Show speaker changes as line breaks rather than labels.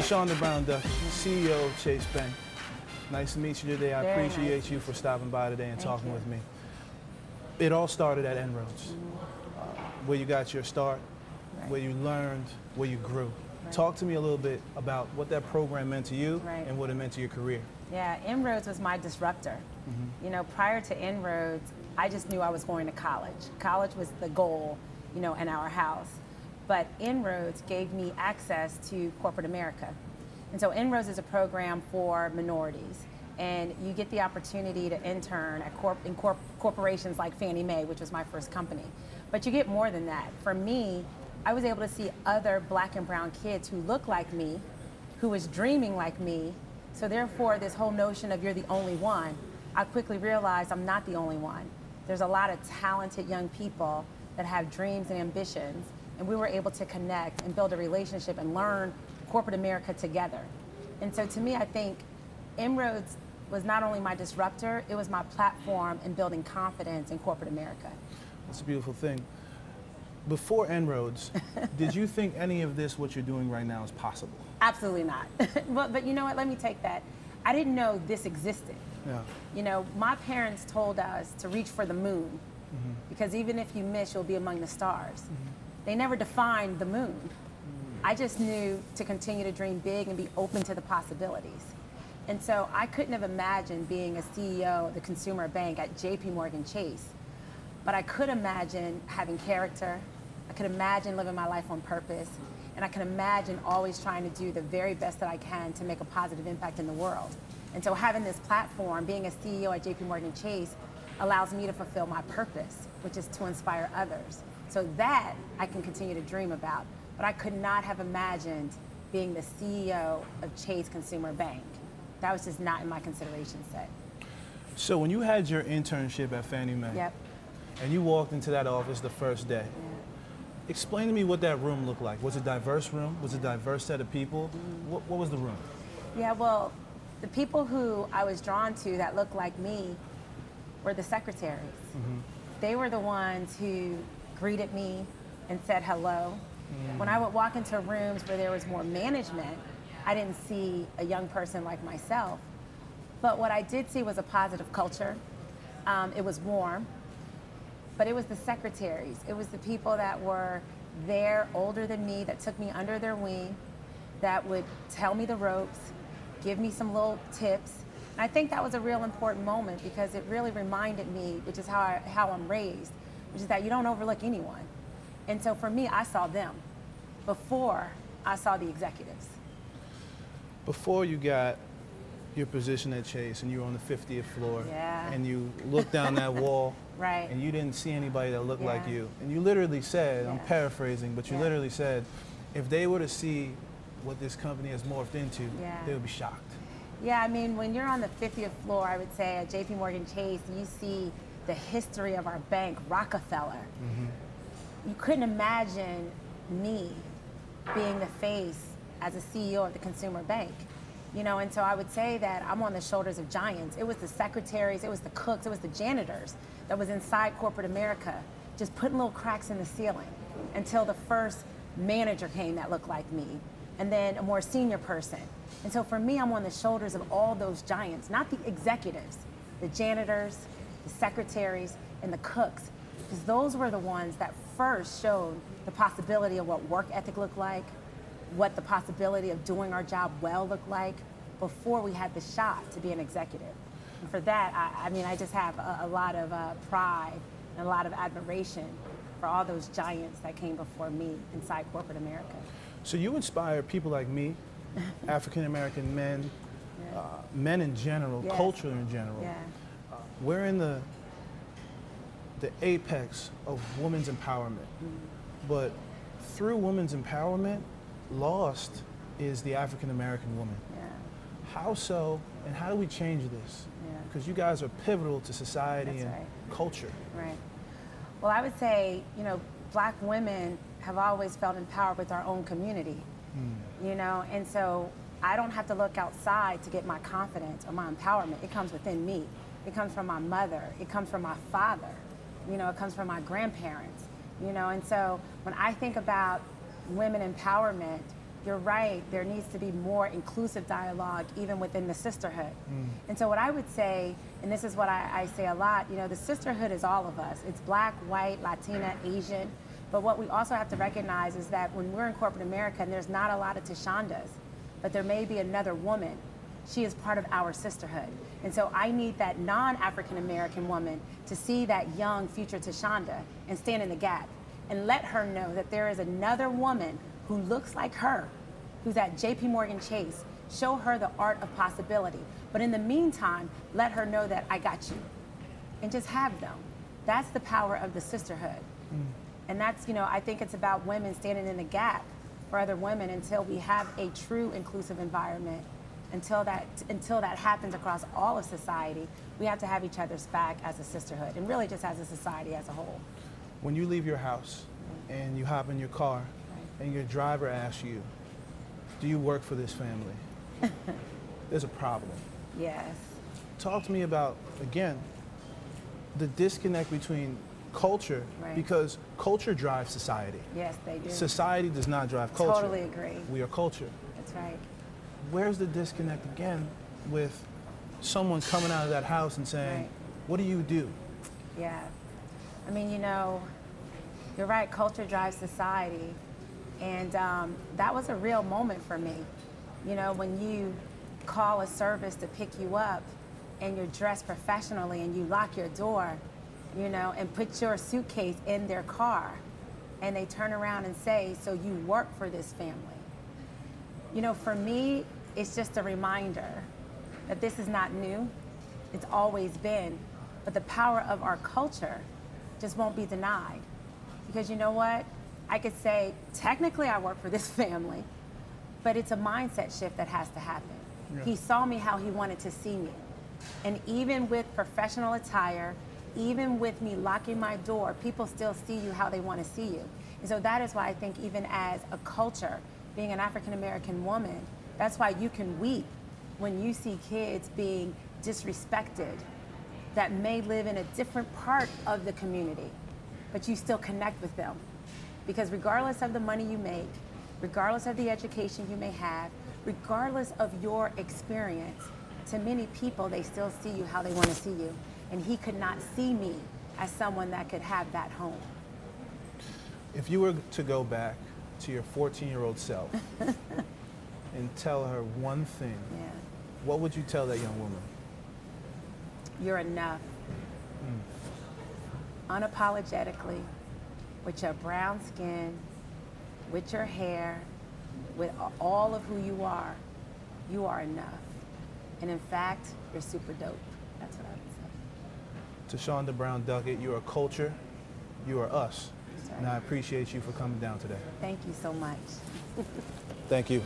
Mr. Thasunda Brown Duckett, CEO of Chase Bank. Nice to meet you today. I
Very
appreciate
nice.
you for stopping by today and
Thank
talking
you.
with me. It all started at Inroads, uh, where you got your start,
Right.
where you learned, where you grew. Talk to me a little bit about what that program meant to you
Right.
and what it meant to your career.
Yeah, Inroads was my disruptor. You know, prior to Inroads, I just knew I was going to college. College was the goal, you know, in our house. But Inroads gave me access to corporate America. And so Inroads is a program for minorities. And you get the opportunity to intern at corp- in corp- corporations like Fannie Mae, which was my first company. But you get more than that. For me, I was able to see other black and brown kids who look like me, who was dreaming like me. So therefore, this whole notion of you're the only one, I quickly realized I'm not the only one. There's a lot of talented young people that have dreams and ambitions, and we were able to connect and build a relationship and learn corporate America together. And so to me, I think Inroads was not only my disruptor, it was my platform in building confidence in corporate America.
That's a beautiful thing. Before Inroads, did you think any of this, what you're doing right now, is possible?
Absolutely not. but, but you know what? Let me take that. I didn't know this existed.
Yeah.
You know, my parents told us to reach for the moon mm-hmm. because even if you miss, you'll be among the stars. Mm-hmm. They never defined the moon. I just knew to continue to dream big and be open to the possibilities. And so I couldn't have imagined being a CEO of the consumer bank at JP Morgan Chase. But I could imagine having character. I could imagine living my life on purpose. And I could imagine always trying to do the very best that I can to make a positive impact in the world. And so having this platform, being a CEO at JP Morgan Chase, allows me to fulfill my purpose, which is to inspire others. So that I can continue to dream about. But I could not have imagined being the CEO of Chase Consumer Bank. That was just not in my consideration set.
So when you had your internship at Fannie Mae,
Yep.
and you walked into that office the first day, explain to me what that room looked like. Was it a diverse room? Was it a diverse set of people? Mm-hmm. What, what was the room?
Yeah, well, the people who I was drawn to that looked like me were the secretaries. Mm-hmm. They were the ones who greeted me and said hello. When I would walk into rooms where there was more management, I didn't see a young person like myself. But what I did see was a positive culture. Um, it was warm, but it was the secretaries. It was the people that were there, older than me, that took me under their wing, that would tell me the ropes, give me some little tips. And I think that was a real important moment because it really reminded me, which is how, I, how I'm raised, which is that you don't overlook anyone. And so for me, I saw them before I saw the executives.
Before you got your position at Chase and you were on the 50th floor
Yeah.
and you looked down that wall
Right.
and you didn't see anybody that looked like you. And you literally said, I'm paraphrasing, but you
Yeah.
literally said, if they were to see what this company has morphed into,
Yeah.
they would be shocked.
Yeah, I mean, when you're on the 50th floor, I would say at JP Morgan Chase, you see the history of our bank, Rockefeller. Mm-hmm. You couldn't imagine me being the face as a CEO of the consumer bank. You know, and so I would say that I'm on the shoulders of giants. It was the secretaries, it was the cooks, it was the janitors that was inside corporate America, just putting little cracks in the ceiling until the first manager came that looked like me, and then a more senior person. And so for me, I'm on the shoulders of all those giants, not the executives, the janitors, the secretaries, and the cooks, because those were the ones that first showed the possibility of what work ethic looked like, what the possibility of doing our job well looked like before we had the shot to be an executive. And for that, I, I mean, I just have a, a lot of uh, pride and a lot of admiration for all those giants that came before me inside corporate America.
So you inspire people like me, African American men,
Yeah.
uh, men in general,
Yes.
culture in general.
yeah.
We're in the the apex of women's empowerment. But through women's empowerment, lost is the African American woman.
Yeah.
How so, and how do we change this?
Yeah.
Because you guys are pivotal to society
That's
and
right.
culture.
Right. Well, I would say, you know, black women have always felt empowered with our own community, hmm. you know, and so I don't have to look outside to get my confidence or my empowerment. It comes within me. It comes from my mother. It comes from my father. You know, it comes from my grandparents. You know, and so when I think about women empowerment, you're right. There needs to be more inclusive dialogue, even within the sisterhood.
Mm.
And so, what I would say, and this is what I, I say a lot, you know, the sisterhood is all of us. It's black, white, Latina, Asian. But what we also have to recognize is that when we're in corporate America, and there's not a lot of Thasundas, but there may be another woman, she is part of our sisterhood. And so I need that non African American woman to see that young future Thasunda and stand in the gap and let her know that there is another woman who looks like her, who's at JP Morgan Chase. Show her the art of possibility. But in the meantime, let her know that I got you. And just have them. That's the power of the sisterhood. Mm. And that's, you know, I think it's about women standing in the gap for other women until we have a true inclusive environment. Until that, until that happens across all of society, we have to have each other's back as a sisterhood and really just as a society as a whole.
When you leave your house and you hop in your car right. and your driver asks you, do you work for this family? There's a problem.
Yes.
Talk to me about, again, the disconnect between culture
right.
because culture drives society.
Yes, they do.
Society does not drive culture.
Totally agree.
We are culture.
That's right.
Where's the disconnect again with someone coming out of that house and saying, right. What do you do?
Yeah. I mean, you know, you're right, culture drives society. And um, that was a real moment for me. You know, when you call a service to pick you up and you're dressed professionally and you lock your door you know, and put your suitcase in their car. And they turn around and say, So you work for this family. You know, for me, it's just a reminder that this is not new, it's always been. But the power of our culture just won't be denied. Because you know what? I could say, technically, I work for this family, but it's a mindset shift that has to happen. Yeah. He saw me how he wanted to see me. And even with professional attire, even with me locking my door, people still see you how they want to see you. And so that is why I think, even as a culture, being an African American woman, that's why you can weep when you see kids being disrespected that may live in a different part of the community, but you still connect with them. Because regardless of the money you make, regardless of the education you may have, regardless of your experience, to many people, they still see you how they want to see you and he could not see me as someone that could have that home.
If you were to go back to your 14 year old self and tell her one thing,
yeah.
what would you tell that young woman?
You're enough. Mm. Unapologetically, with your brown skin, with your hair, with all of who you are, you are enough. And in fact, you're super dope. That's what I would
Thasunda Brown Duckett, you are culture, you are us. And I appreciate you for coming down today.
Thank you so much.
Thank you.